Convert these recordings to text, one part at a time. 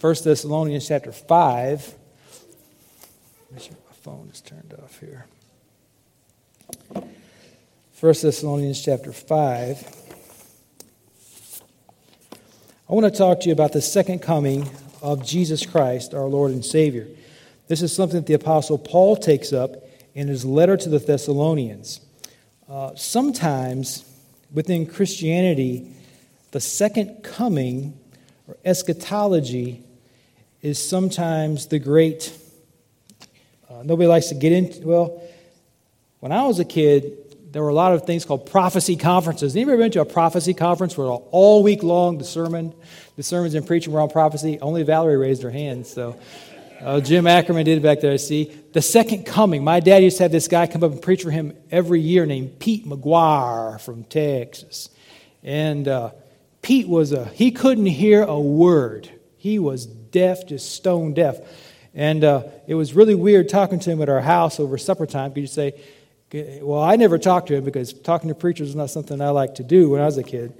1 Thessalonians chapter 5. Make sure my phone is turned off here. 1 Thessalonians chapter 5. I want to talk to you about the second coming of Jesus Christ, our Lord and Savior. This is something that the Apostle Paul takes up in his letter to the Thessalonians. Uh, sometimes within Christianity, the second coming or eschatology is sometimes the great, uh, nobody likes to get into, well, when I was a kid, there were a lot of things called prophecy conferences. Ever been to a prophecy conference where all week long the sermon, the sermons and preaching were on prophecy? Only Valerie raised her hand, so uh, Jim Ackerman did it back there, I see. The second coming. My dad used to have this guy come up and preach for him every year named Pete McGuire from Texas. And uh, Pete was a, he couldn't hear a word. He was deaf, just stone deaf. And uh, it was really weird talking to him at our house over supper time because you say, well, I never talked to him because talking to preachers is not something I like to do when I was a kid.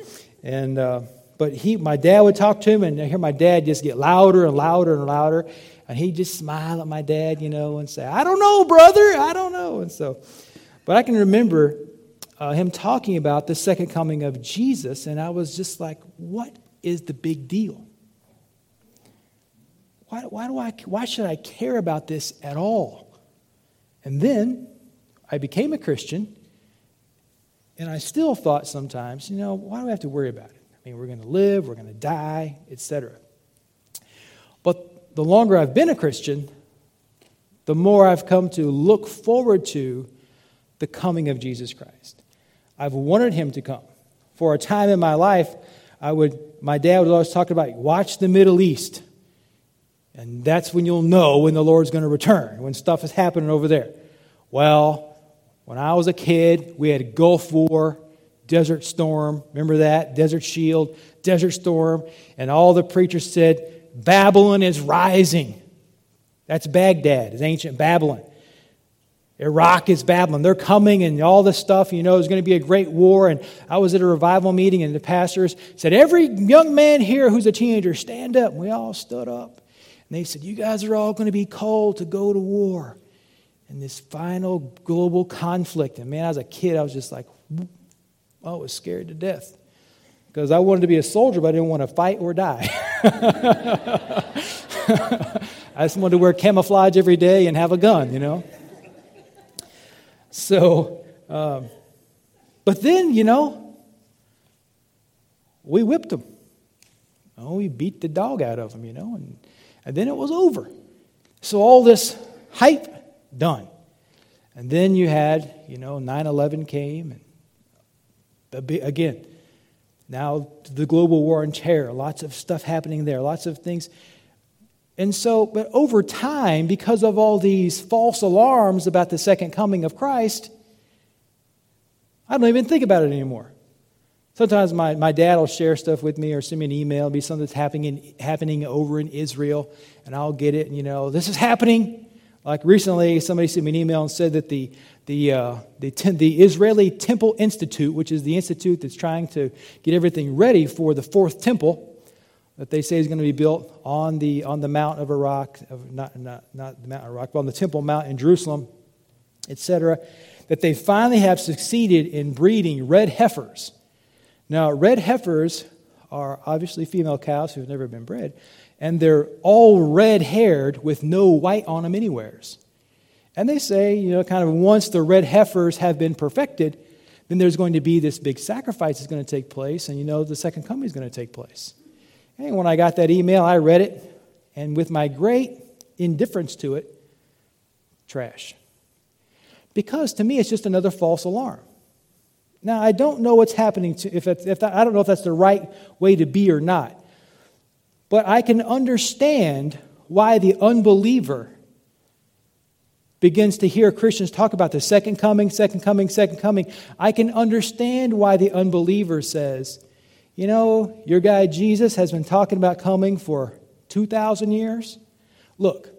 And, uh, but he, my dad would talk to him, and I hear my dad just get louder and louder and louder. And he'd just smile at my dad, you know, and say, I don't know, brother, I don't know. And so, but I can remember uh, him talking about the second coming of Jesus, and I was just like, what is the big deal? Why, why, do I, why should I care about this at all? And then I became a Christian, and I still thought sometimes, you know, why do I have to worry about it? I mean, we're going to live, we're going to die, etc. But the longer I've been a Christian, the more I've come to look forward to the coming of Jesus Christ. I've wanted him to come. For a time in my life, I would, my dad would always talk about watch the Middle East. And that's when you'll know when the Lord's going to return, when stuff is happening over there. Well, when I was a kid, we had Gulf War, Desert Storm. Remember that? Desert Shield, Desert Storm. And all the preachers said, Babylon is rising. That's Baghdad, is ancient Babylon. Iraq is Babylon. They're coming and all this stuff. You know, there's going to be a great war. And I was at a revival meeting, and the pastors said, Every young man here who's a teenager, stand up. And we all stood up. And they said, You guys are all going to be called to go to war in this final global conflict. And man, as a kid, I was just like, I was scared to death because I wanted to be a soldier, but I didn't want to fight or die. I just wanted to wear camouflage every day and have a gun, you know. So, um, but then, you know, we whipped them. Oh, we beat the dog out of them, you know, and, and then it was over. So all this hype done. And then you had, you know, 9 11 came, and again, now the global war on terror, lots of stuff happening there, lots of things. And so, but over time, because of all these false alarms about the second coming of Christ, I don't even think about it anymore. Sometimes my, my dad will share stuff with me or send me an email, It'll be something that's happening, in, happening over in Israel, and I'll get it, and you know, this is happening. Like recently, somebody sent me an email and said that the, the, uh, the, the Israeli Temple Institute, which is the institute that's trying to get everything ready for the fourth temple, that they say is going to be built on the, on the Mount of Iraq, not, not, not the Mount of Iraq, but on the Temple Mount in Jerusalem, etc., that they finally have succeeded in breeding red heifers. Now, red heifers are obviously female cows who have never been bred, and they're all red haired with no white on them anywheres. And they say, you know, kind of once the red heifers have been perfected, then there's going to be this big sacrifice that's going to take place, and you know, the second coming is going to take place. And when I got that email, I read it, and with my great indifference to it, trash. Because to me, it's just another false alarm. Now, I don't know what's happening to, if, if I don't know if that's the right way to be or not. But I can understand why the unbeliever begins to hear Christians talk about the second coming, second coming, second coming. I can understand why the unbeliever says, you know, your guy Jesus has been talking about coming for 2,000 years. Look,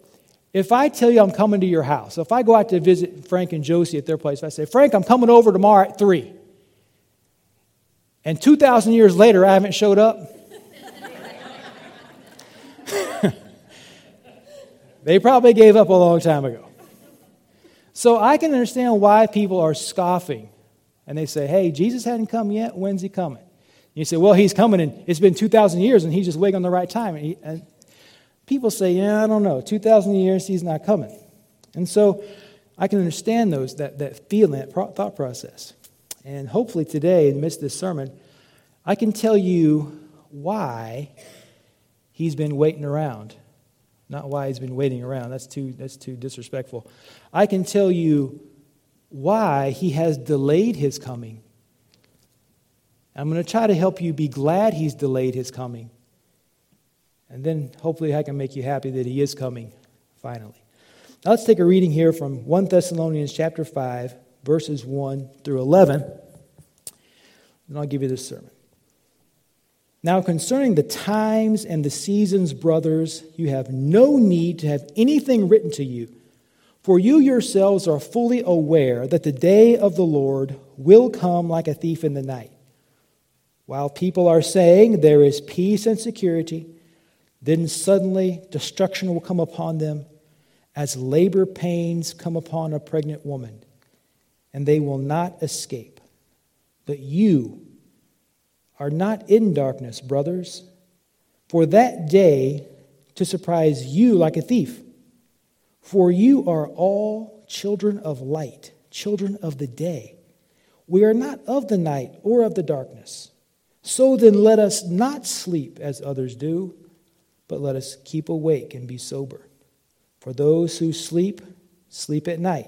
if I tell you I'm coming to your house, if I go out to visit Frank and Josie at their place, I say, Frank, I'm coming over tomorrow at 3. And 2,000 years later, I haven't showed up. they probably gave up a long time ago. So I can understand why people are scoffing and they say, hey, Jesus hadn't come yet. When's he coming? And You say, well, he's coming and it's been 2,000 years and he's just waiting on the right time. And, he, and people say, yeah, I don't know. 2,000 years, he's not coming. And so I can understand those, that, that feeling, that thought process. And hopefully today, in the midst of this sermon, I can tell you why he's been waiting around. Not why he's been waiting around. That's too, that's too disrespectful. I can tell you why he has delayed his coming. I'm going to try to help you be glad he's delayed his coming. And then hopefully I can make you happy that he is coming finally. Now let's take a reading here from 1 Thessalonians chapter 5, verses 1 through 11. And I'll give you this sermon. Now, concerning the times and the seasons, brothers, you have no need to have anything written to you, for you yourselves are fully aware that the day of the Lord will come like a thief in the night. While people are saying there is peace and security, then suddenly destruction will come upon them as labor pains come upon a pregnant woman, and they will not escape. But you are not in darkness, brothers, for that day to surprise you like a thief. For you are all children of light, children of the day. We are not of the night or of the darkness. So then let us not sleep as others do, but let us keep awake and be sober. For those who sleep, sleep at night,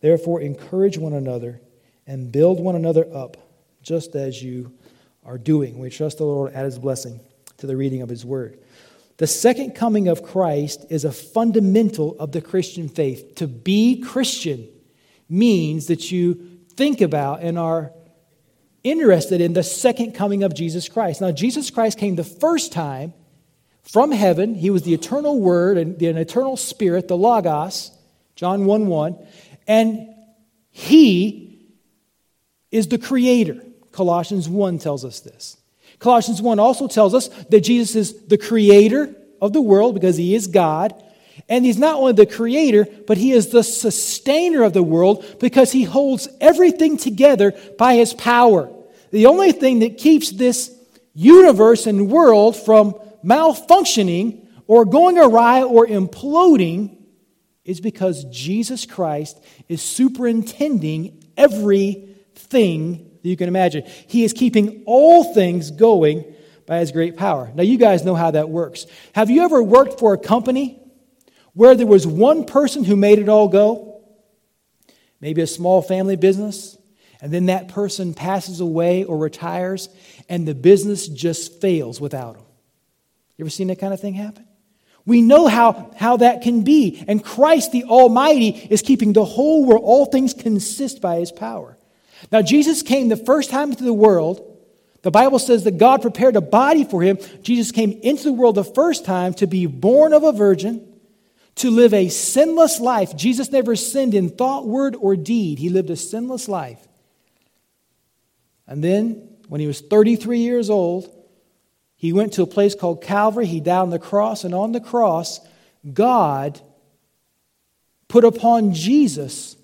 Therefore, encourage one another and build one another up, just as you are doing. We trust the Lord add his blessing to the reading of his word. The second coming of Christ is a fundamental of the Christian faith. To be Christian means that you think about and are interested in the second coming of Jesus Christ. Now, Jesus Christ came the first time from heaven. He was the eternal Word and the eternal Spirit, the Logos, John 1 1. And He is the Creator. Colossians 1 tells us this. Colossians 1 also tells us that Jesus is the Creator of the world because He is God. And He's not only the Creator, but He is the sustainer of the world because He holds everything together by His power. The only thing that keeps this universe and world from malfunctioning or going awry or imploding is because Jesus Christ is superintending everything that you can imagine. He is keeping all things going by his great power. Now, you guys know how that works. Have you ever worked for a company where there was one person who made it all go? Maybe a small family business, and then that person passes away or retires, and the business just fails without him. You ever seen that kind of thing happen? We know how, how that can be. And Christ the Almighty is keeping the whole world, all things consist by his power. Now, Jesus came the first time into the world. The Bible says that God prepared a body for him. Jesus came into the world the first time to be born of a virgin, to live a sinless life. Jesus never sinned in thought, word, or deed. He lived a sinless life. And then, when he was 33 years old, he went to a place called Calvary. He died on the cross, and on the cross, God put upon Jesus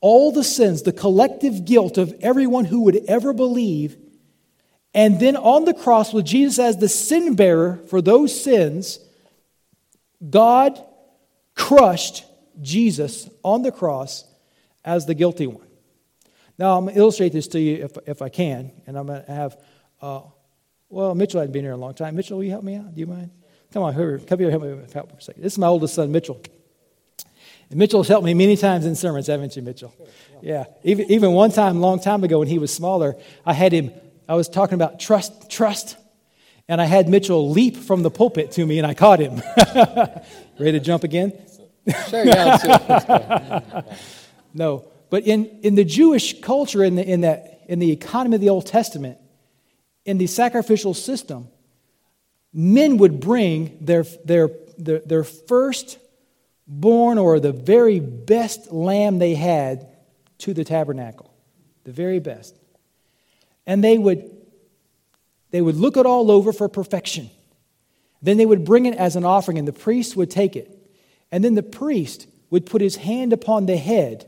all the sins, the collective guilt of everyone who would ever believe. And then on the cross, with Jesus as the sin bearer for those sins, God crushed Jesus on the cross as the guilty one. Now, I'm going to illustrate this to you if, if I can, and I'm going to have uh, well, Mitchell hadn't been here in a long time. Mitchell, will you help me out? Do you mind? Come on, here, come here, help me help for a second. This is my oldest son, Mitchell. And Mitchell's helped me many times in sermons, haven't you, Mitchell? Yeah. Even, even one time, long time ago, when he was smaller, I had him, I was talking about trust, trust. And I had Mitchell leap from the pulpit to me, and I caught him. Ready to jump again? Sure, yeah. no, but in, in the Jewish culture, in the, in, that, in the economy of the Old Testament, in the sacrificial system, men would bring their, their, their, their first born or the very best lamb they had to the tabernacle, the very best. And they would, they would look it all over for perfection. Then they would bring it as an offering, and the priest would take it. And then the priest would put his hand upon the head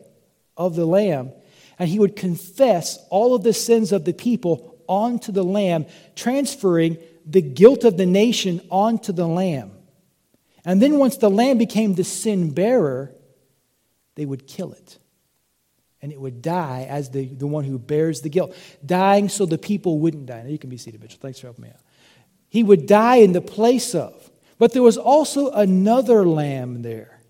of the lamb, and he would confess all of the sins of the people onto the lamb, transferring the guilt of the nation onto the lamb. And then once the lamb became the sin bearer, they would kill it. And it would die as the, the one who bears the guilt, dying so the people wouldn't die. Now you can be seated, Mitchell. Thanks for helping me out. He would die in the place of. But there was also another lamb there.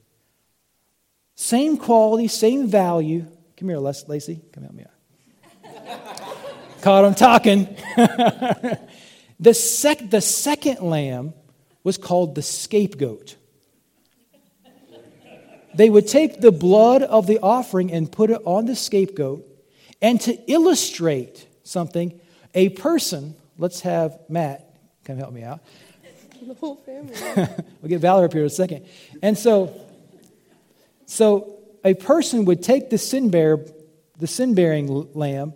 Same quality, same value. Come here, Lacey. Come help me out. Caught him talking. the, sec- the second lamb was called the scapegoat. They would take the blood of the offering and put it on the scapegoat. And to illustrate something, a person, let's have Matt come help me out. The whole family. we'll get Valerie up here in a second. And so, so a person would take the sin bearer, the sin bearing lamb,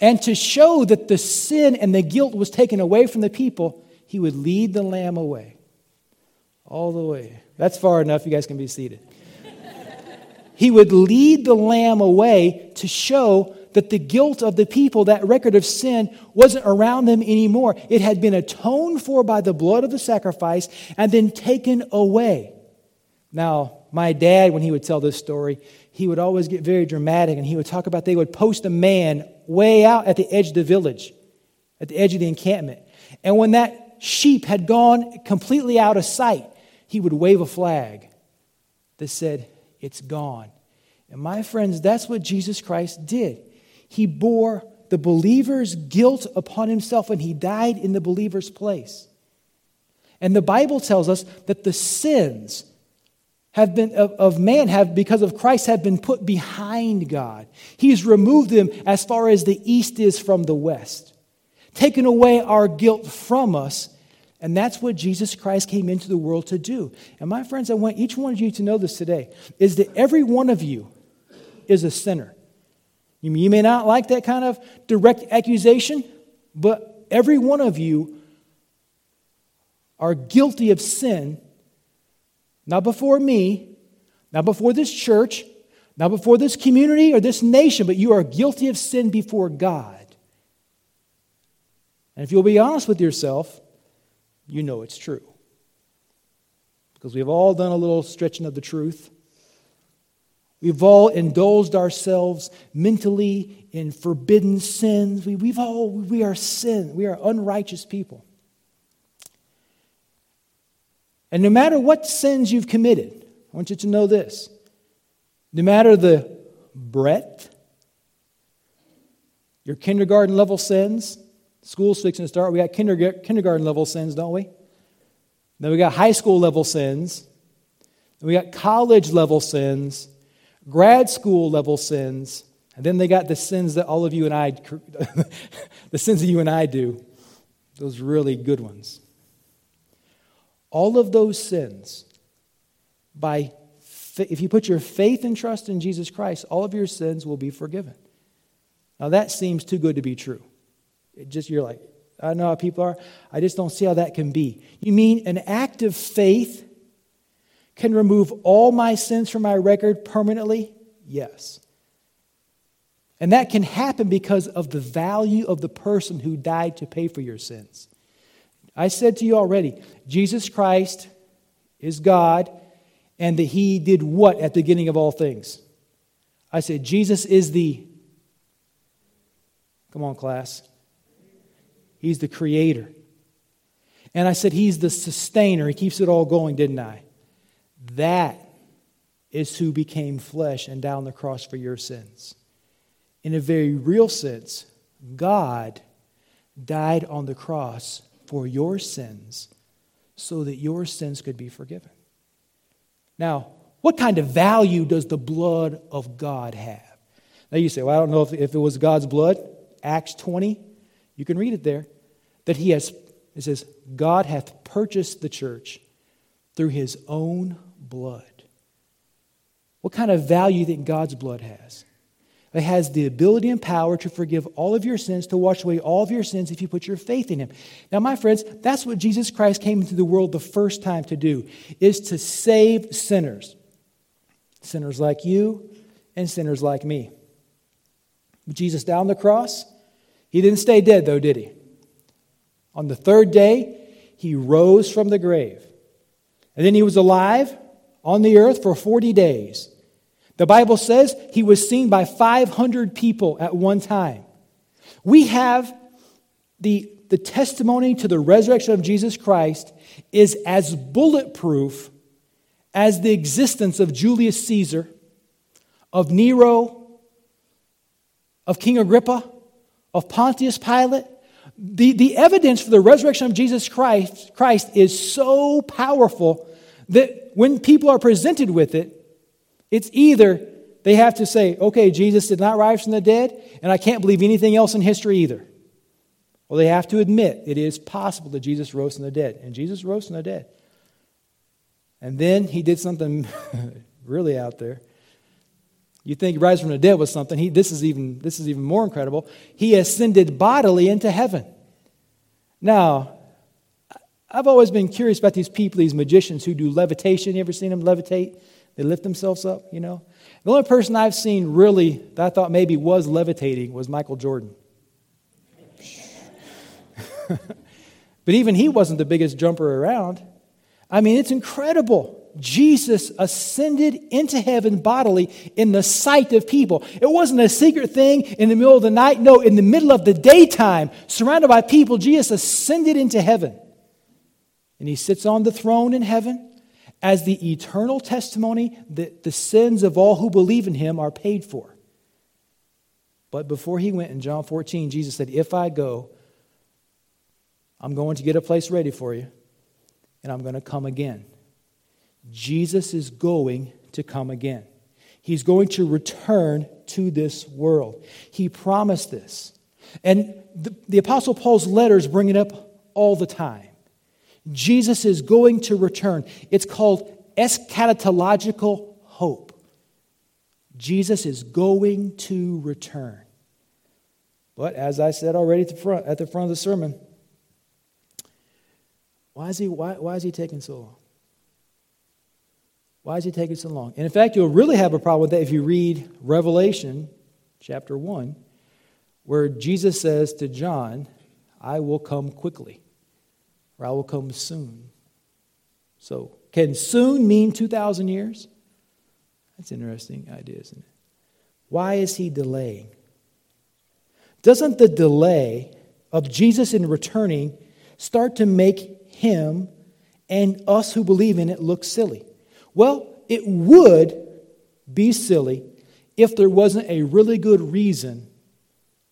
and to show that the sin and the guilt was taken away from the people, he would lead the lamb away. All the way. That's far enough. You guys can be seated. he would lead the lamb away to show that the guilt of the people, that record of sin, wasn't around them anymore. It had been atoned for by the blood of the sacrifice and then taken away. Now, my dad, when he would tell this story, he would always get very dramatic and he would talk about they would post a man way out at the edge of the village, at the edge of the encampment. And when that sheep had gone completely out of sight, he would wave a flag that said, It's gone. And my friends, that's what Jesus Christ did. He bore the believer's guilt upon himself and he died in the believer's place. And the Bible tells us that the sins have been of, of, man have because of Christ have been put behind God. He's removed them as far as the east is from the west. Taken away our guilt from us, and that's what Jesus Christ came into the world to do. And my friends, I want each one of you to know this today is that every one of you is a sinner. You may not like that kind of direct accusation, but every one of you are guilty of sin, not before me, not before this church, not before this community or this nation, but you are guilty of sin before God. And if you'll be honest with yourself, you know it's true. Because we've all done a little stretching of the truth. We've all indulged ourselves mentally in forbidden sins. We, we've all, we are sin. We are unrighteous people. And no matter what sins you've committed, I want you to know this. No matter the breadth, your kindergarten level sins, school's fixing to start. We got kindergarten level sins, don't we? Then we got high school level sins. Then we got college level sins grad school level sins, and then they got the sins that all of you and I, the sins that you and I do, those really good ones. All of those sins, by if you put your faith and trust in Jesus Christ, all of your sins will be forgiven. Now that seems too good to be true. It just you're like, I know how people are. I just don't see how that can be. You mean an act of faith can remove all my sins from my record permanently? Yes. And that can happen because of the value of the person who died to pay for your sins. I said to you already, Jesus Christ is God, and that He did what at the beginning of all things? I said, Jesus is the, come on, class. He's the creator. And I said, He's the sustainer. He keeps it all going, didn't I? That is who became flesh and died on the cross for your sins. In a very real sense, God died on the cross for your sins so that your sins could be forgiven. Now, what kind of value does the blood of God have? Now you say, well, I don't know if, if it was God's blood. Acts 20, you can read it there. That he has, it says, God hath purchased the church through his own blood. What kind of value do you think God's blood has? It has the ability and power to forgive all of your sins, to wash away all of your sins if you put your faith in Him. Now, my friends, that's what Jesus Christ came into the world the first time to do, is to save sinners. Sinners like you and sinners like me. Jesus died on the cross. He didn't stay dead, though, did he? On the third day, he rose from the grave. And then he was alive on the earth for 40 days. The Bible says he was seen by 500 people at one time. We have the, the testimony to the resurrection of Jesus Christ is as bulletproof as the existence of Julius Caesar, of Nero, of King Agrippa, of Pontius Pilate. The, the evidence for the resurrection of Jesus Christ, Christ is so powerful that when people are presented with it, it's either they have to say, okay, Jesus did not rise from the dead, and I can't believe anything else in history either. Or they have to admit it is possible that Jesus rose from the dead. And Jesus rose from the dead. And then he did something really out there. You think rise from the dead was something. He, this, is even, this is even more incredible. He ascended bodily into heaven. Now, I've always been curious about these people, these magicians who do levitation. You ever seen them levitate? They lift themselves up, you know? The only person I've seen really that I thought maybe was levitating was Michael Jordan. but even he wasn't the biggest jumper around. I mean, it's incredible. Jesus ascended into heaven bodily in the sight of people. It wasn't a secret thing in the middle of the night. No, in the middle of the daytime, surrounded by people, Jesus ascended into heaven. And he sits on the throne in heaven as the eternal testimony that the sins of all who believe in him are paid for. But before he went in John 14, Jesus said, If I go, I'm going to get a place ready for you, and I'm going to come again. Jesus is going to come again. He's going to return to this world. He promised this. And the, the Apostle Paul's letters bring it up all the time. Jesus is going to return. It's called eschatological hope. Jesus is going to return. But as I said already at the front, at the, front of the sermon, why is, he, why, why is he taking so long? Why is he taking so long? And in fact, you'll really have a problem with that if you read Revelation chapter 1, where Jesus says to John, I will come quickly or I will come soon. So, can soon mean 2,000 years? That's an interesting idea, isn't it? Why is he delaying? Doesn't the delay of Jesus in returning start to make him and us who believe in it look silly? Well, it would be silly if there wasn't a really good reason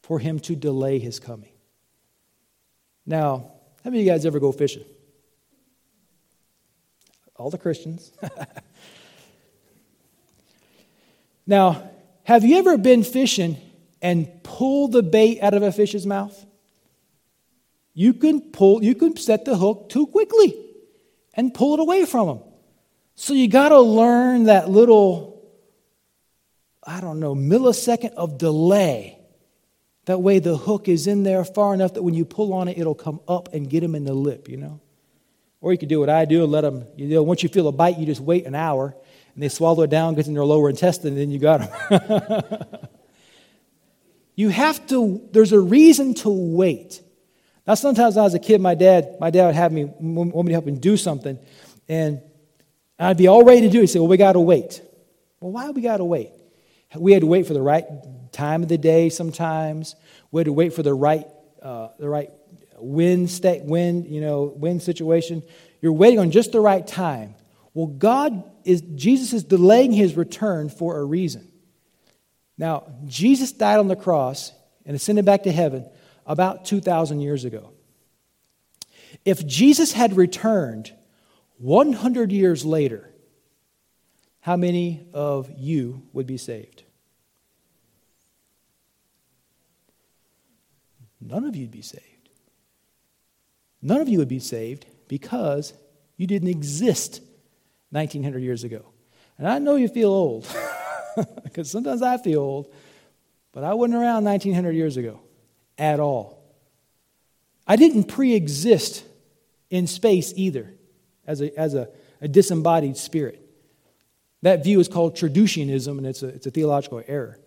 for him to delay his coming. Now, how many of you guys ever go fishing? All the Christians. now, have you ever been fishing and pull the bait out of a fish's mouth? You can pull, you can set the hook too quickly and pull it away from them. So you got to learn that little, I don't know, millisecond of delay that way, the hook is in there far enough that when you pull on it, it'll come up and get them in the lip, you know? Or you could do what I do and let them, you know, once you feel a bite, you just wait an hour and they swallow it down, gets in their lower intestine, and then you got them. you have to, there's a reason to wait. Now, sometimes when I was a kid, my dad, my dad would have me, want me to help him do something, and I'd be all ready to do it. He'd say, Well, we got to wait. Well, why we got to wait? We had to wait for the right time of the day sometimes. We had to wait for the right, uh, the right wind, state, wind, you know, wind situation. You're waiting on just the right time. Well, God is, Jesus is delaying his return for a reason. Now, Jesus died on the cross and ascended back to heaven about 2,000 years ago. If Jesus had returned 100 years later, how many of you would be saved? None of you'd be saved. None of you would be saved because you didn't exist 1900 years ago. And I know you feel old, because sometimes I feel old, but I wasn't around 1900 years ago at all. I didn't pre exist in space either as, a, as a, a, disembodied spirit. That view is called Traducianism, and it's a, it's a theological error.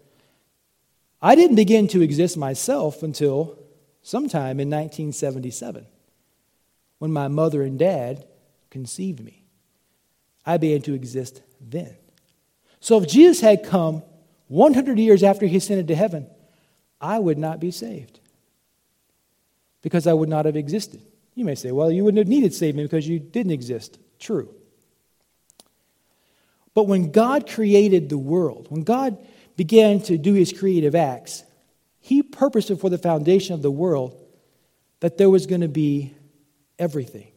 I didn't begin to exist myself until sometime in 1977 when my mother and dad conceived me. I began to exist then. So if Jesus had come 100 years after he ascended to heaven, I would not be saved because I would not have existed. You may say, well, you wouldn't have needed saving because you didn't exist. True. But when God created the world, when God began to do his creative acts, he purposed before the foundation of the world that there was going to be everything.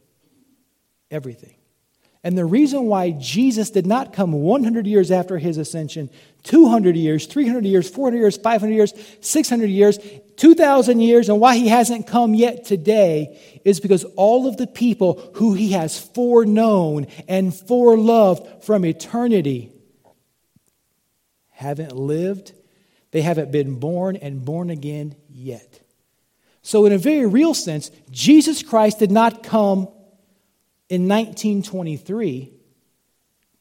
Everything. And the reason why Jesus did not come 100 years after his ascension, 200 years, 300 years, 400 years, 500 years, 600 years, 2,000 years, and why he hasn't come yet today is because all of the people who he has foreknown and foreloved from eternity haven't lived, they haven't been born and born again yet. So, in a very real sense, Jesus Christ did not come in 1923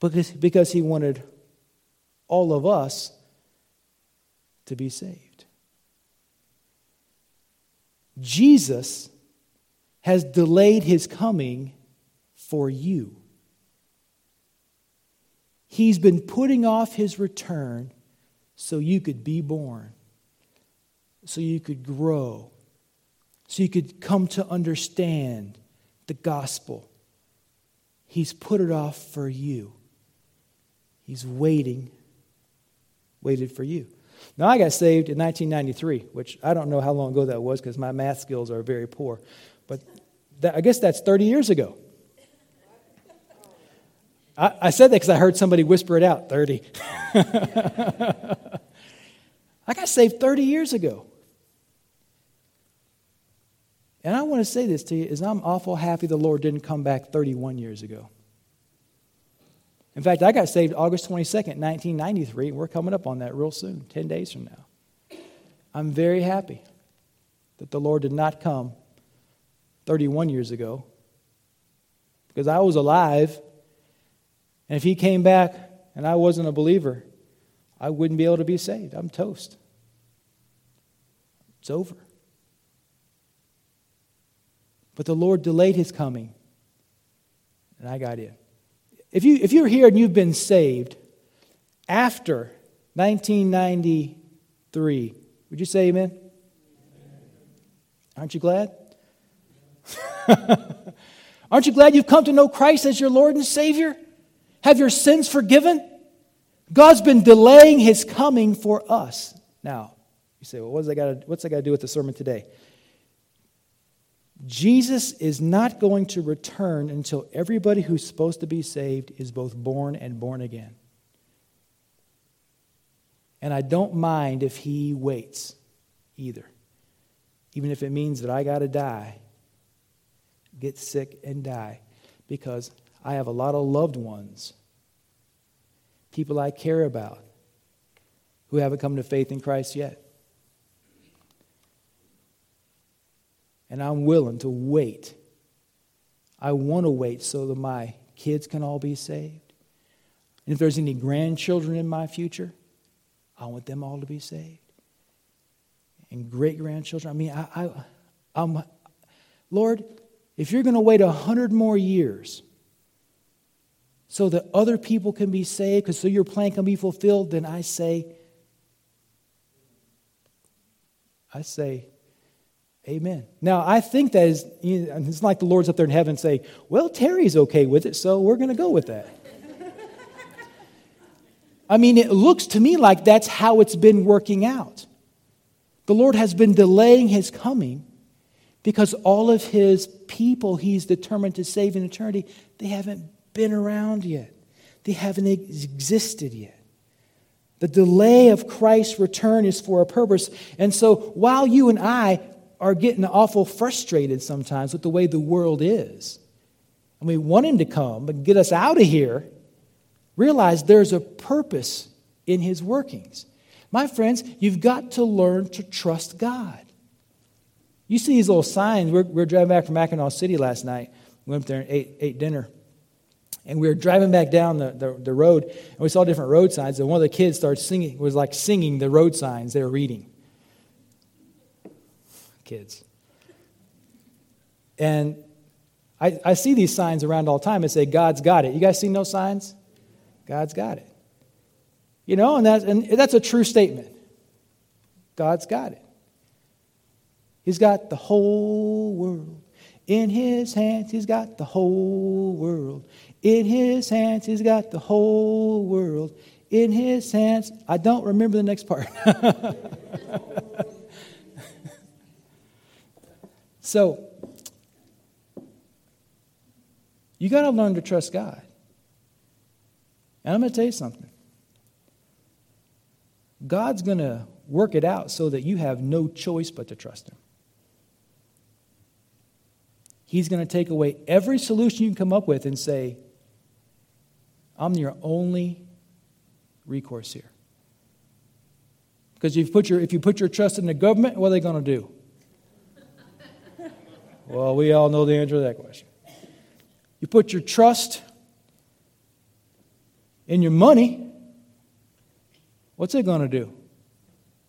because, because he wanted all of us to be saved. Jesus has delayed his coming for you. He's been putting off his return so you could be born, so you could grow, so you could come to understand the gospel. He's put it off for you. He's waiting, waited for you. Now, I got saved in 1993, which I don't know how long ago that was because my math skills are very poor. But that, I guess that's 30 years ago. I, I said that because I heard somebody whisper it out 30. I got saved 30 years ago. And I want to say this to you is I'm awful happy the Lord didn't come back 31 years ago. In fact, I got saved August 22nd, 1993, and we're coming up on that real soon, 10 days from now. I'm very happy that the Lord did not come 31 years ago because I was alive. And if He came back and I wasn't a believer, I wouldn't be able to be saved. I'm toast. It's over. But the Lord delayed his coming, and I got in. If, you, if you're here and you've been saved after 1993, would you say amen? Aren't you glad? Aren't you glad you've come to know Christ as your Lord and Savior? Have your sins forgiven? God's been delaying his coming for us. Now, you say, well, what's that got to, got to do with the sermon today? Jesus is not going to return until everybody who's supposed to be saved is both born and born again. And I don't mind if he waits either, even if it means that I got to die, get sick, and die, because I have a lot of loved ones, people I care about, who haven't come to faith in Christ yet. And I'm willing to wait. I want to wait so that my kids can all be saved. And if there's any grandchildren in my future, I want them all to be saved. And great grandchildren. I mean, I, I, I'm, Lord, if you're going to wait a hundred more years so that other people can be saved, because so your plan can be fulfilled, then I say, I say, Amen. Now, I think that is, it's like the Lord's up there in heaven saying, well, Terry's okay with it, so we're going to go with that. I mean, it looks to me like that's how it's been working out. The Lord has been delaying his coming Because all of his people he's determined to save in eternity, they haven't been around yet. They haven't existed yet. The delay of Christ's return is for a purpose. And so while you and I are getting awful frustrated sometimes with the way the world is, and we want him to come and get us out of here, realize there's a purpose in his workings. My friends, you've got to learn to trust God. You see these little signs. We're, we're driving back from Mackinaw City last night. We went up there and ate, ate dinner. And we were driving back down the, the, the, road, and we saw different road signs. And one of the kids started singing, was like singing the road signs they were reading. Kids. And I, I see these signs around all the time that say, God's got it. You guys seen those signs? God's got it. You know, and that's, and that's a true statement. God's got it. He's got the whole world in his hands. He's got the whole world in his hands. He's got the whole world in his hands. I don't remember the next part. so, you got to learn to trust God. And I'm going to tell you something. God's going to work it out so that you have no choice but to trust Him. He's going to take away every solution you can come up with and say, I'm your only recourse here. Because if you put your, if you put your trust in the government, what are they going to do? well, we all know the answer to that question. You put your trust in your money, what's it going to do?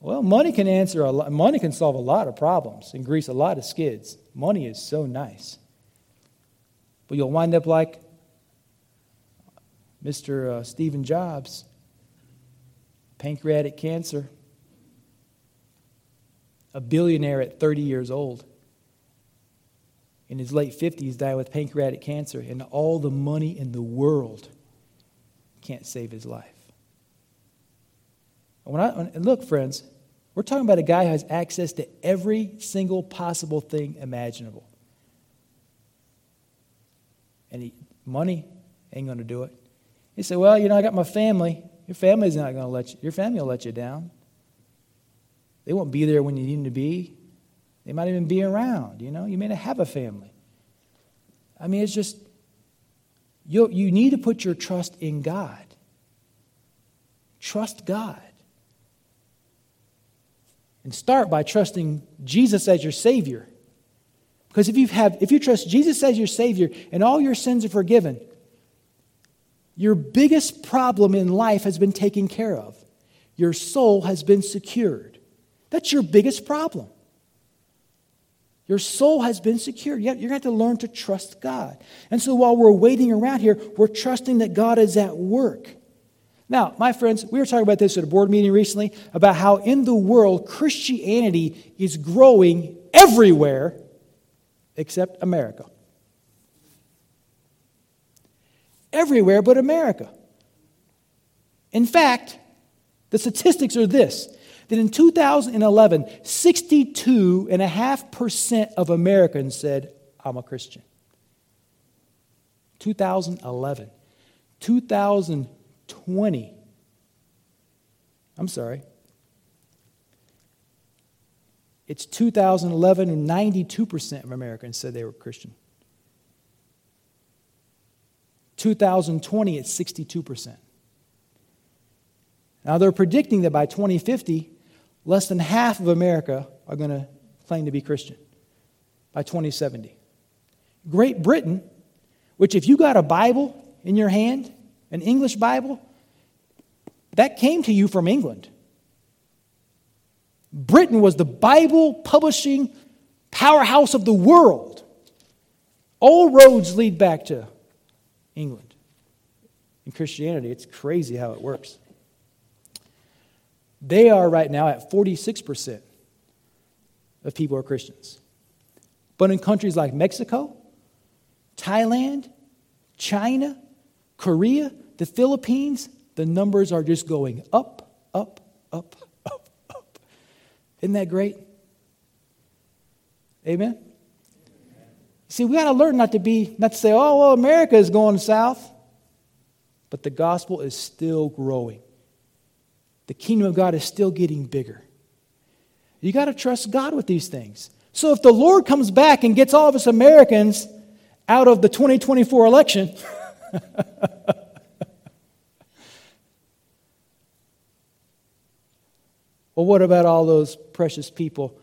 Well, money can answer a lot, money can solve a lot of problems and grease a lot of skids. Money is so nice. But you'll wind up like Mr. Uh, Steven Jobs, pancreatic cancer, a billionaire at 30 years old. In his late 50s, died with pancreatic cancer, and all the money in the world can't save his life. When I, and look, friends, we're talking about a guy who has access to every single possible thing imaginable. And he, money ain't going to do it. He said, Well, you know, I got my family. Your family's not going to let you, your family will let you down. They won't be there when you need them to be. They might even be around, you know. You may not have a family. I mean, it's just, you, you need to put your trust in God. Trust God. And start by trusting Jesus as your Savior. Because if you, have, if you trust Jesus as your Savior and all your sins are forgiven, your biggest problem in life has been taken care of. Your soul has been secured. That's your biggest problem. Your soul has been secured. Yet you're going to have to learn to trust God. And so while we're waiting around here, we're trusting that God is at work. Now, my friends, we were talking about this at a board meeting recently about how in the world Christianity is growing everywhere except America. Everywhere but America. In fact, the statistics are this that in 2011, 62.5% of Americans said, I'm a Christian. 2011. 2020. I'm sorry. It's 2011 and 92% of Americans said they were Christian. 2020, it's 62%. Now, they're predicting that by 2050, less than half of America are going to claim to be Christian by 2070. Great Britain, which, if you got a Bible in your hand, an English Bible, that came to you from England. Britain was the Bible publishing powerhouse of the world. All roads lead back to England. In Christianity, it's crazy how it works. They are right now at 46% of people are Christians. But in countries like Mexico, Thailand, China, Korea, the Philippines, the numbers are just going up, up, up, up, up. Isn't that great? Amen? See, we got to learn not to be, not to say, oh, well, America is going south. But the gospel is still growing. The kingdom of God is still getting bigger. You got to trust God with these things. So if the Lord comes back and gets all of us Americans out of the 2024 election, well, what about all those precious people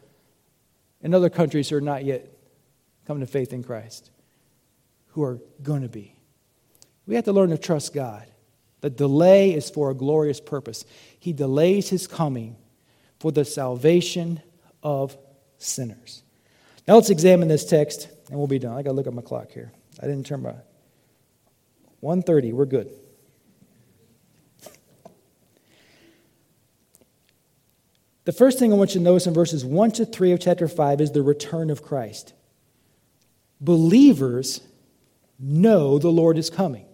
in other countries who are not yet come to faith in Christ, who are going to be? We have to learn to trust God. The delay is for a glorious purpose. He delays his coming for the salvation of sinners. Now let's examine this text and we'll be done. I got to look at my clock here. I didn't turn my 1:30. We're good. The first thing I want you to notice in verses 1 to 3 of chapter 5 is the return of Christ. Believers know the Lord is coming.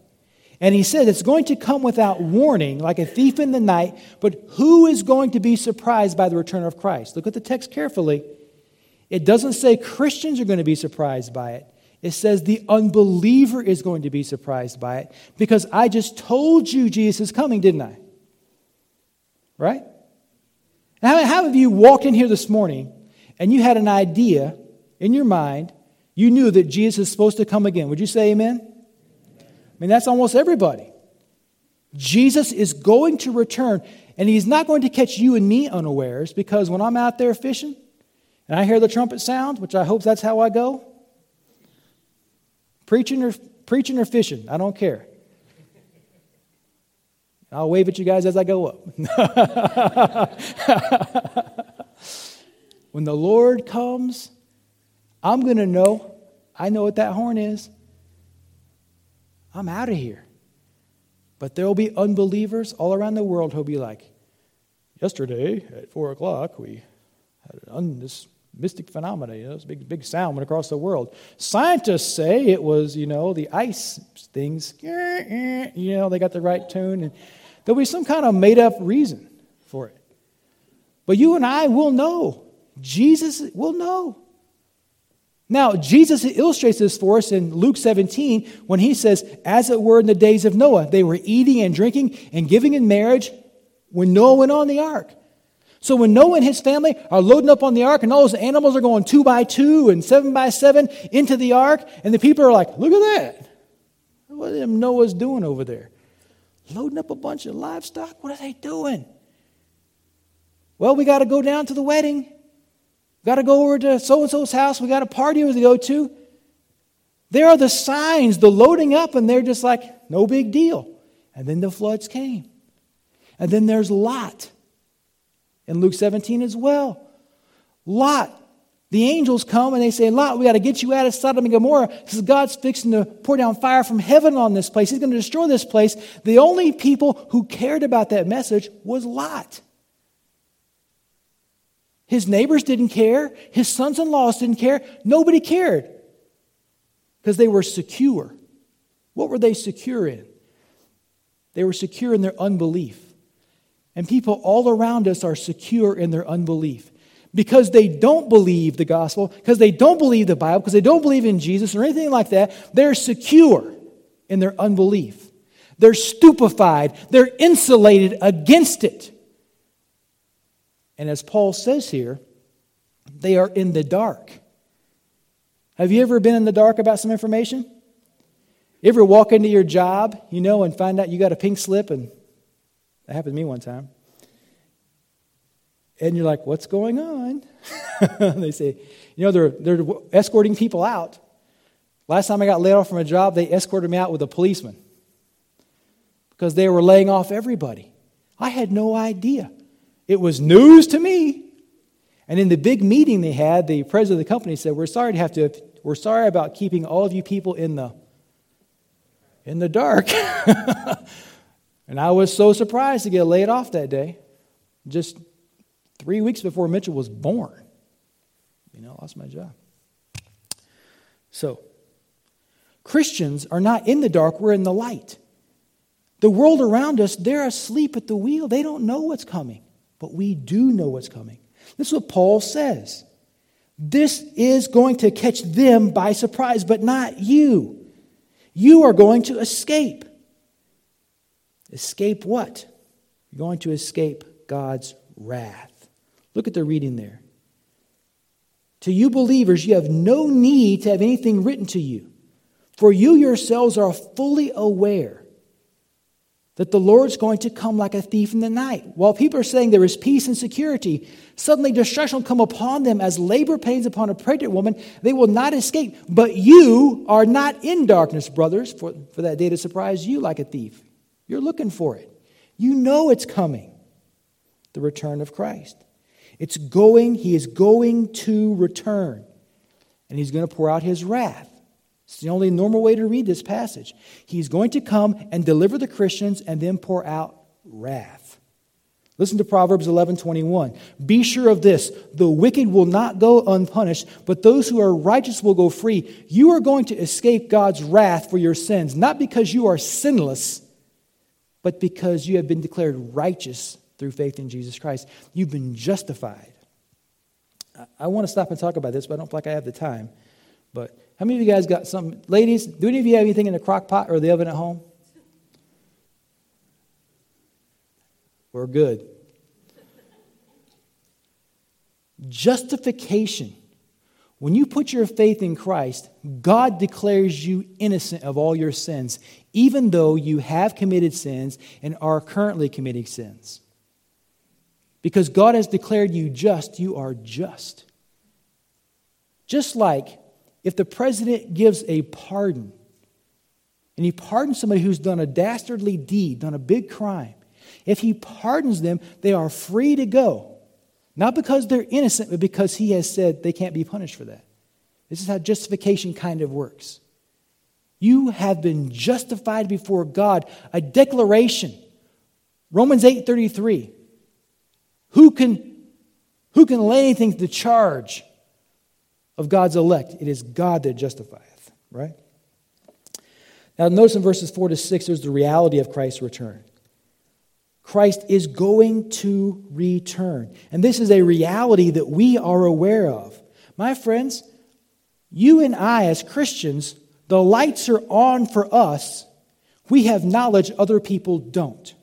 And he said it's going to come without warning, like a thief in the night. But who is going to be surprised by the return of Christ? Look at the text carefully. It doesn't say Christians are going to be surprised by it. It says the unbeliever is going to be surprised by it because I just told you Jesus is coming, didn't I? Right? How, how have you walked in here this morning and you had an idea in your mind, you knew that Jesus is supposed to come again? Would you say amen? I mean, that's almost everybody. Jesus is going to return, and he's not going to catch you and me unawares because when I'm out there fishing and I hear the trumpet sound, which I hope that's how I go, preaching or, preaching or fishing, I don't care. I'll wave at you guys as I go up. when the Lord comes, I'm going to know. I know what that horn is. I'm out of here. But there will be unbelievers all around the world who'll be like, yesterday at four o'clock, we had un- this mystic phenomena, you know, this big, big sound went across the world. Scientists say it was, you know, the ice things, you know, they got the right tune. And there'll be some kind of made up reason for it. But you and I will know. Jesus will know. Now, Jesus illustrates this for us in Luke 17 when he says, As it were in the days of Noah, they were eating and drinking and giving in marriage when Noah went on the ark. So when Noah and his family are loading up on the ark and all those animals are going two by two and seven by seven into the ark, and the people are like, Look at that. What is Noah's doing over there? Loading up a bunch of livestock? What are they doing? Well, we got to go down to the wedding. Got to go over to so and so's house. We got a party to go to. There are the signs, the loading up, and they're just like, no big deal. And then the floods came. And then there's Lot in Luke 17 as well. Lot, the angels come and they say, Lot, we got to get you out of Sodom and Gomorrah. Is God's fixing to pour down fire from heaven on this place. He's going to destroy this place. The only people who cared about that message was Lot. His neighbors didn't care. His sons in laws didn't care. Nobody cared because they were secure. What were they secure in? They were secure in their unbelief. And people all around us are secure in their unbelief because they don't believe the gospel, because they don't believe the Bible, because they don't believe in Jesus or anything like that. They're secure in their unbelief. They're stupefied. They're insulated against it. And as Paul says here, they are in the dark. Have you ever been in the dark about some information? You ever walk into your job, you know, and find out you got a pink slip? And that happened to me one time. And you're like, what's going on? they say, you know, they're, they're escorting people out. Last time I got laid off from a job, they escorted me out with a policeman because they were laying off everybody. I had no idea. It was news to me. And in the big meeting they had, the president of the company said, We're sorry to have to, we're sorry about keeping all of you people in the in the dark. and I was so surprised to get laid off that day. Just three weeks before Mitchell was born. You know, I lost my job. So, Christians are not in the dark, we're in the light. The world around us, they're asleep at the wheel. They don't know what's coming but we do know what's coming. This is what Paul says. This is going to catch them by surprise, but not you. You are going to escape. Escape what? You're going to escape God's wrath. Look at the reading there. To you believers, you have no need to have anything written to you, for you yourselves are fully aware that the Lord's going to come like a thief in the night. While people are saying there is peace and security, suddenly destruction will come upon them as labor pains upon a pregnant woman. They will not escape. But you are not in darkness, brothers, for, for that day to surprise you like a thief. You're looking for it. You know it's coming the return of Christ. It's going, he is going to return, and he's going to pour out his wrath. It's the only normal way to read this passage. He's going to come and deliver the Christians and then pour out wrath. Listen to Proverbs 11:21. Be sure of this, the wicked will not go unpunished, but those who are righteous will go free. You are going to escape God's wrath for your sins, not because you are sinless, but because you have been declared righteous through faith in Jesus Christ. You've been justified. I want to stop and talk about this, but I don't feel like I have the time. But how many of you guys got some? Ladies, do any of you have anything in the crock pot or the oven at home? We're good. Justification. When you put your faith in Christ, God declares you innocent of all your sins, even though you have committed sins and are currently committing sins. Because God has declared you just, you are just. Just like if the president gives a pardon, and he pardons somebody who's done a dastardly deed, done a big crime, if he pardons them, they are free to go. Not because they're innocent, but because he has said they can't be punished for that. This is how justification kind of works. You have been justified before God, a declaration. Romans 8:33. Who can, who can lay anything to charge of God's elect. It is God that justifieth, right? Now, notice in verses 4 to 6, there's the reality of Christ's return. Christ is going to return. And this is a reality that we are aware of. My friends, you and I, as Christians, the lights are on for us. We have knowledge other people don't.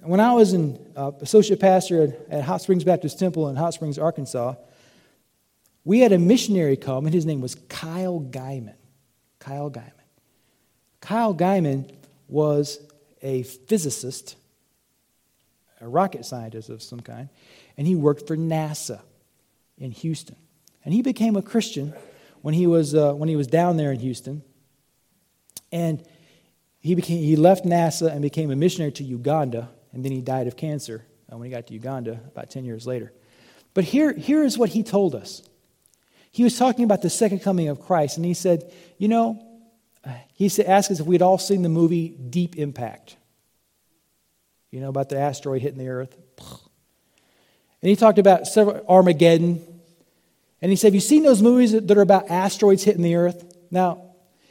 When I was an uh, associate pastor at, at Hot Springs Baptist Temple in Hot Springs, Arkansas, we had a missionary come, and his name was Kyle Guyman. Kyle Guyman. Kyle Guyman was a physicist, a rocket scientist of some kind, and he worked for NASA in Houston. And he became a Christian when he was, uh, when he was down there in Houston. And he, became, he left NASA and became a missionary to Uganda, and then he died of cancer uh, when he got to Uganda about 10 years later. But here, here is what he told us. He was talking about the second coming of Christ, and he said, You know, he said, asked us if we'd all seen the movie Deep Impact. You know, about the asteroid hitting the earth. And he talked about several, Armageddon. And he said, Have you seen those movies that are about asteroids hitting the earth? Now,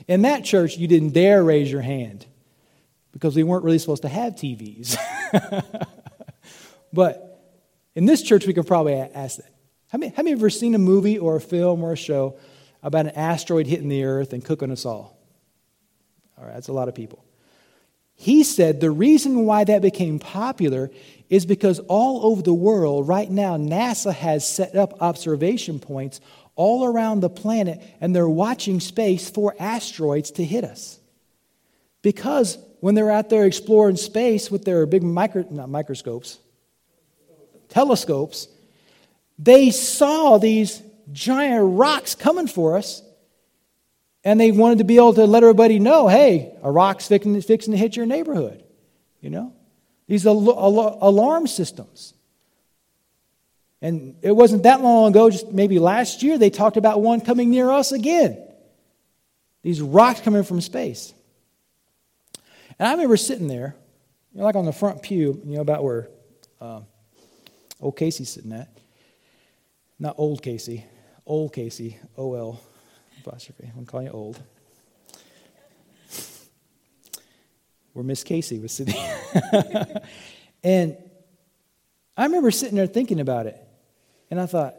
in that church, you didn't dare raise your hand because we weren't really supposed to have TVs. but in this church, we could probably ask that. How many, how many have ever seen a movie or a film or a show about an asteroid hitting the earth and cooking us all? All right, that's a lot of people. He said the reason why that became popular is because all over the world, right now, NASA has set up observation points all around the planet, and they're watching space for asteroids to hit us. Because when they're out there exploring space with their big micro, not microscopes, telescopes, they saw these giant rocks coming for us, and they wanted to be able to let everybody know hey, a rock's fixing, fixing to hit your neighborhood. You know? These al- al- alarm systems. And it wasn't that long ago, just maybe last year, they talked about one coming near us again. These rocks coming from space. And I remember sitting there, you know, like on the front pew, you know, about where uh, old Casey's sitting at. Not old Casey, old Casey, O L apostrophe. I'm calling you old. Where Miss Casey was sitting. and I remember sitting there thinking about it. And I thought,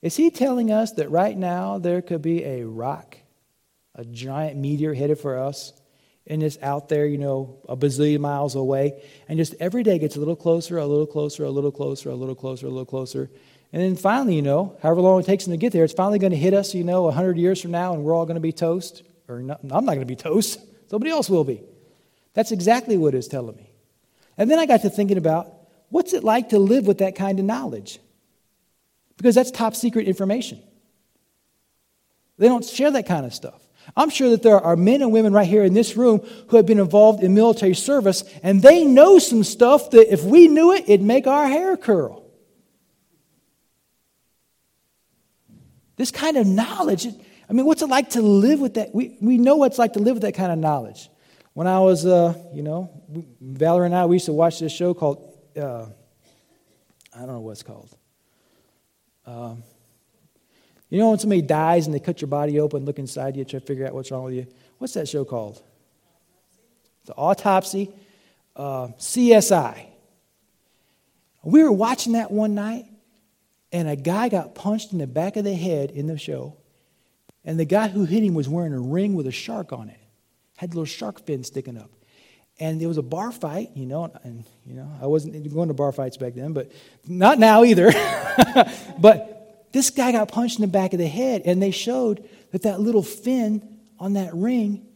Is he telling us that right now there could be a rock, a giant meteor headed for us, and it's out there, you know, a bazillion miles away, and just every day gets a little closer, a little closer, a little closer, a little closer, a little closer. And then finally, you know, however long it takes them to get there, it's finally going to hit us, you know, 100 years from now, and we're all going to be toast. Or not, I'm not going to be toast. Somebody else will be. That's exactly what it's telling me. And then I got to thinking about what's it like to live with that kind of knowledge? Because that's top secret information. They don't share that kind of stuff. I'm sure that there are men and women right here in this room who have been involved in military service, and they know some stuff that if we knew it, it'd make our hair curl. This kind of knowledge, I mean, what's it like to live with that? We, we know what it's like to live with that kind of knowledge. When I was, uh, you know, Valerie and I, we used to watch this show called, uh, I don't know what it's called. Um, you know when somebody dies and they cut your body open, look inside you, try to figure out what's wrong with you? What's that show called? The Autopsy. Uh, CSI. We were watching that one night, and a guy got punched in the back of the head in the show, and the guy who hit him was wearing a ring with a shark on it, had little shark fin sticking up. And there was a bar fight, you know, and you know, I wasn't going to bar fights back then, but not now either. but this guy got punched in the back of the head, and they showed that that little fin on that ring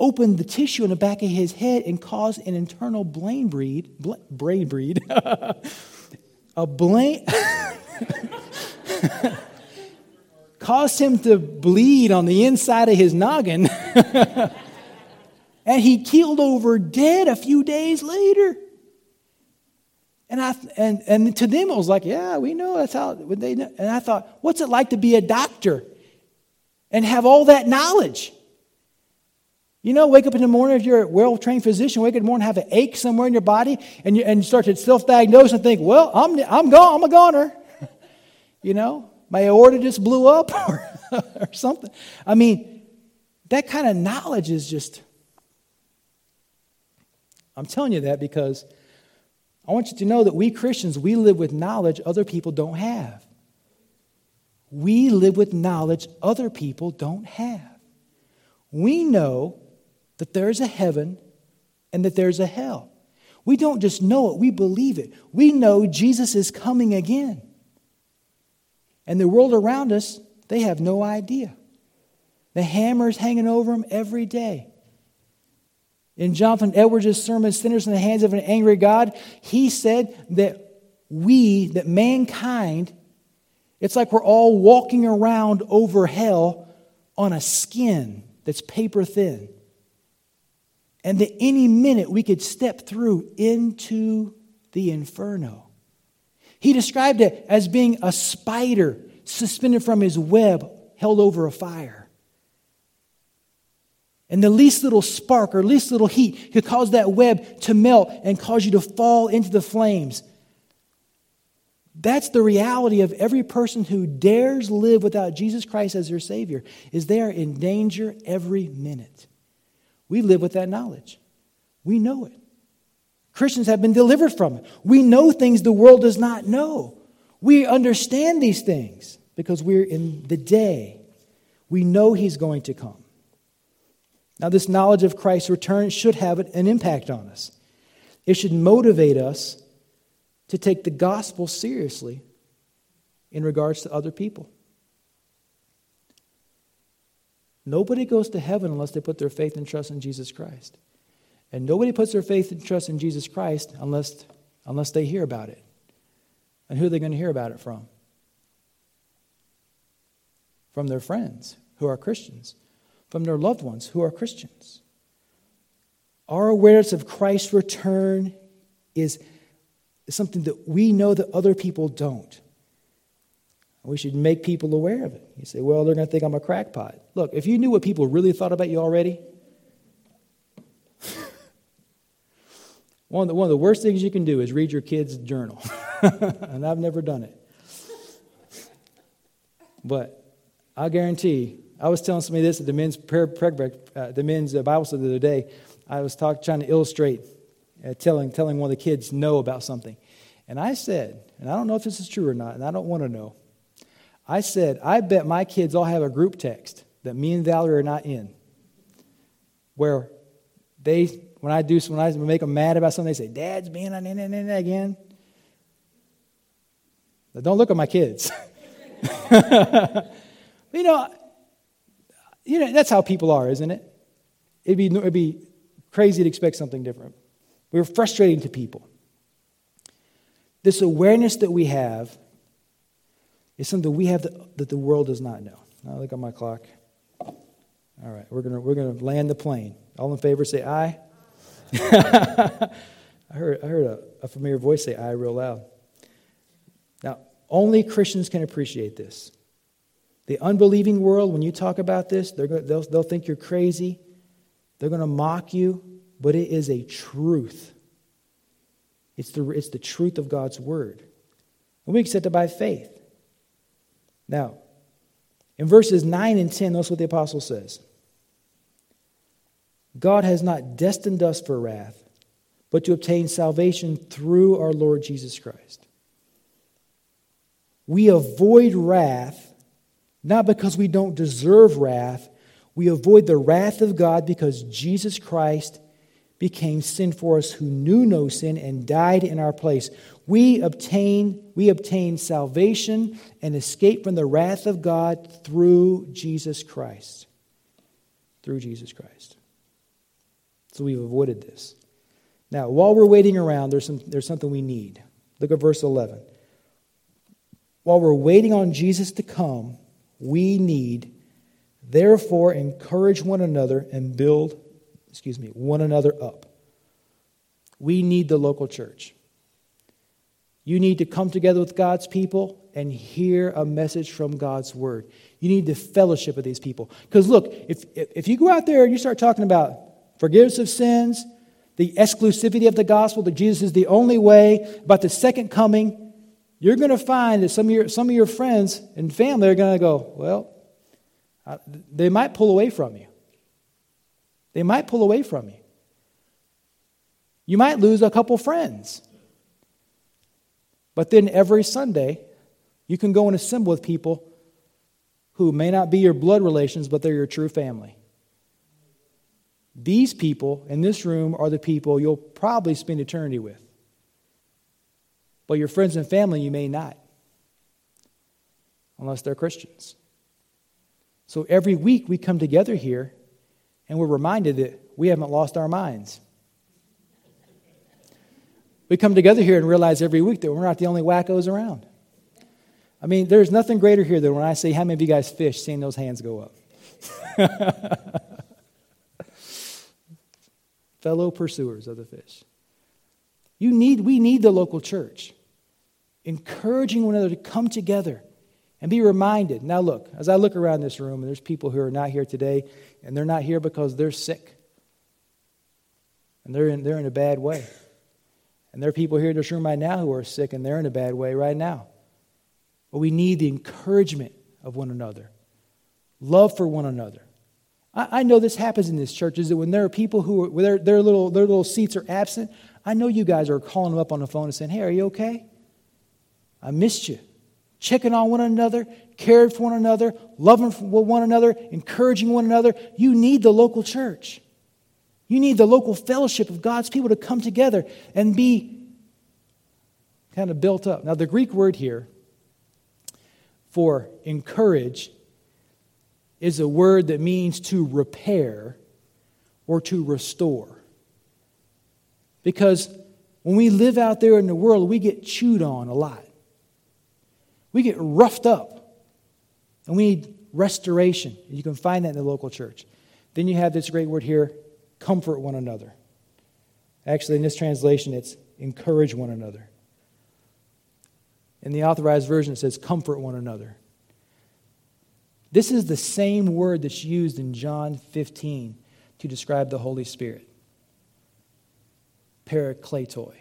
opened the tissue in the back of his head and caused an internal brain bleed, brain bleed, a brain, caused him to bleed on the inside of his noggin. and he keeled over dead a few days later. And, I, and, and to them, it was like, yeah, we know that's how they know. And I thought, what's it like to be a doctor and have all that knowledge? You know, wake up in the morning, if you're a well trained physician, wake up in the morning, have an ache somewhere in your body, and you, and you start to self diagnose and think, well, I'm, I'm gone, I'm a goner. You know, my aorta just blew up or, or something. I mean, that kind of knowledge is just. I'm telling you that because I want you to know that we Christians, we live with knowledge other people don't have. We live with knowledge other people don't have. We know that there's a heaven and that there's a hell. We don't just know it, we believe it. We know Jesus is coming again. And the world around us, they have no idea. The hammer is hanging over them every day. In Jonathan Edwards' sermon, Sinners in the Hands of an Angry God, he said that we, that mankind, it's like we're all walking around over hell on a skin that's paper thin. And that any minute we could step through into the inferno. He described it as being a spider suspended from his web held over a fire. And the least little spark or least little heat could cause that web to melt and cause you to fall into the flames. That's the reality of every person who dares live without Jesus Christ as their Savior, is they are in danger every minute. We live with that knowledge. We know it. Christians have been delivered from it. We know things the world does not know. We understand these things because we're in the day. We know He's going to come. Now, this knowledge of Christ's return should have an impact on us. It should motivate us to take the gospel seriously in regards to other people. Nobody goes to heaven unless they put their faith and trust in Jesus Christ. And nobody puts their faith and trust in Jesus Christ unless, unless they hear about it. And who are they going to hear about it from? From their friends who are Christians, from their loved ones who are Christians. Our awareness of Christ's return is something that we know that other people don't. We should make people aware of it. You say, well, they're going to think I'm a crackpot. Look, if you knew what people really thought about you already, One of, the, one of the worst things you can do is read your kid's journal. and I've never done it. But I guarantee, I was telling somebody this at the men's prayer, uh, the men's uh, Bible study the other day. I was talk, trying to illustrate, uh, telling, telling one of the kids no about something. And I said, and I don't know if this is true or not, and I don't want to know. I said, I bet my kids all have a group text that me and Valerie are not in, where they, when I do, when I make them mad about something, they say, Dad's being on internet again. Now, don't look at my kids. you know, you know, that's how people are, isn't it? It'd be, it'd be crazy to expect something different. We're frustrating to people. This awareness that we have is something we have that, that the world does not know. Now look at my clock. All right, we're gonna we're gonna land the plane. All in favor, say aye. I heard I heard a, a familiar voice say I real loud. Now, only Christians can appreciate this. The unbelieving world, when you talk about this, they're going, they'll, they'll think you're crazy. They're going to mock you, but it is a truth. It's the, it's the truth of God's word. And we accept it by faith. Now, in verses 9 and 10, notice what the apostle says God has not destined us for wrath, but to obtain salvation through our Lord Jesus Christ. We avoid wrath not because we don't deserve wrath. We avoid the wrath of God because Jesus Christ became sin for us who knew no sin and died in our place. We obtain, we obtain salvation and escape from the wrath of God through Jesus Christ. Through Jesus Christ. So we've avoided this. Now, while we're waiting around, there's, some, there's something we need. Look at verse 11. While we're waiting on Jesus to come, we need, therefore, encourage one another and build, excuse me, one another up. We need the local church. You need to come together with God's people and hear a message from God's word. You need the fellowship of these people. Because look, if, if you go out there and you start talking about forgiveness of sins, the exclusivity of the gospel, that Jesus is the only way, about the second coming, you're going to find that some of your, some of your friends and family are going to go, well, uh, they might pull away from you. They might pull away from you. You might lose a couple friends. But then every Sunday, you can go and assemble with people who may not be your blood relations, but they're your true family. These people in this room are the people you'll probably spend eternity with. But your friends and family, you may not, unless they're Christians. So every week we come together here and we're reminded that we haven't lost our minds. We come together here and realize every week that we're not the only wackos around. I mean, there's nothing greater here than when I say, How many of you guys fish? seeing those hands go up. Fellow pursuers of the fish. You need, we need the local church encouraging one another to come together and be reminded. Now, look, as I look around this room, and there's people who are not here today, and they're not here because they're sick. And they're in, they're in a bad way. And there are people here in this room right now who are sick, and they're in a bad way right now. But we need the encouragement of one another, love for one another. I, I know this happens in this church, is that when there are people who are, their, their, little, their little seats are absent, I know you guys are calling them up on the phone and saying, hey, are you okay? I missed you. Checking on one another, cared for one another, loving one another, encouraging one another. You need the local church. You need the local fellowship of God's people to come together and be kind of built up. Now, the Greek word here for encourage is a word that means to repair or to restore. Because when we live out there in the world, we get chewed on a lot. We get roughed up. And we need restoration. And you can find that in the local church. Then you have this great word here comfort one another. Actually, in this translation, it's encourage one another. In the authorized version, it says comfort one another. This is the same word that's used in John 15 to describe the Holy Spirit. Parakletoi,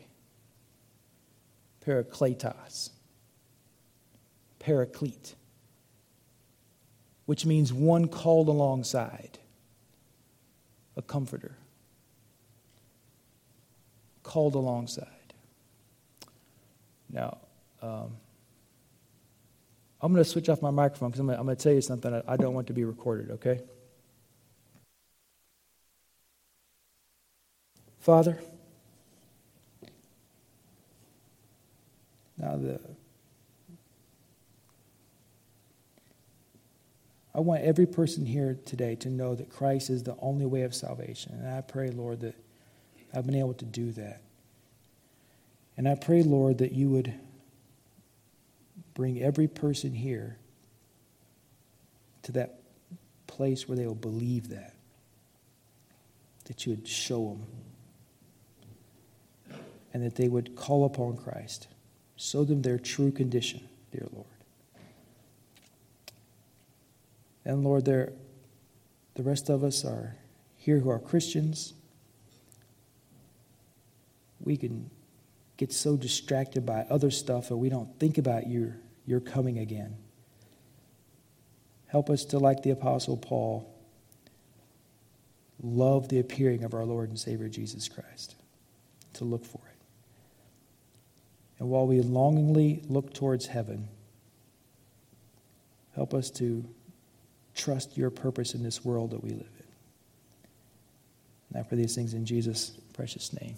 parakletos. Paraclete, which means one called alongside, a comforter. Called alongside. Now, um, I'm going to switch off my microphone because I'm going to tell you something I, I don't want to be recorded, okay? Father, now the I want every person here today to know that Christ is the only way of salvation. And I pray, Lord, that I've been able to do that. And I pray, Lord, that you would bring every person here to that place where they will believe that. That you would show them. And that they would call upon Christ. Show them their true condition, dear Lord. And Lord, there, the rest of us are here who are Christians. We can get so distracted by other stuff that we don't think about your, your coming again. Help us to, like the Apostle Paul, love the appearing of our Lord and Savior Jesus Christ, to look for it. And while we longingly look towards heaven, help us to trust your purpose in this world that we live in. I pray these things in Jesus' precious name.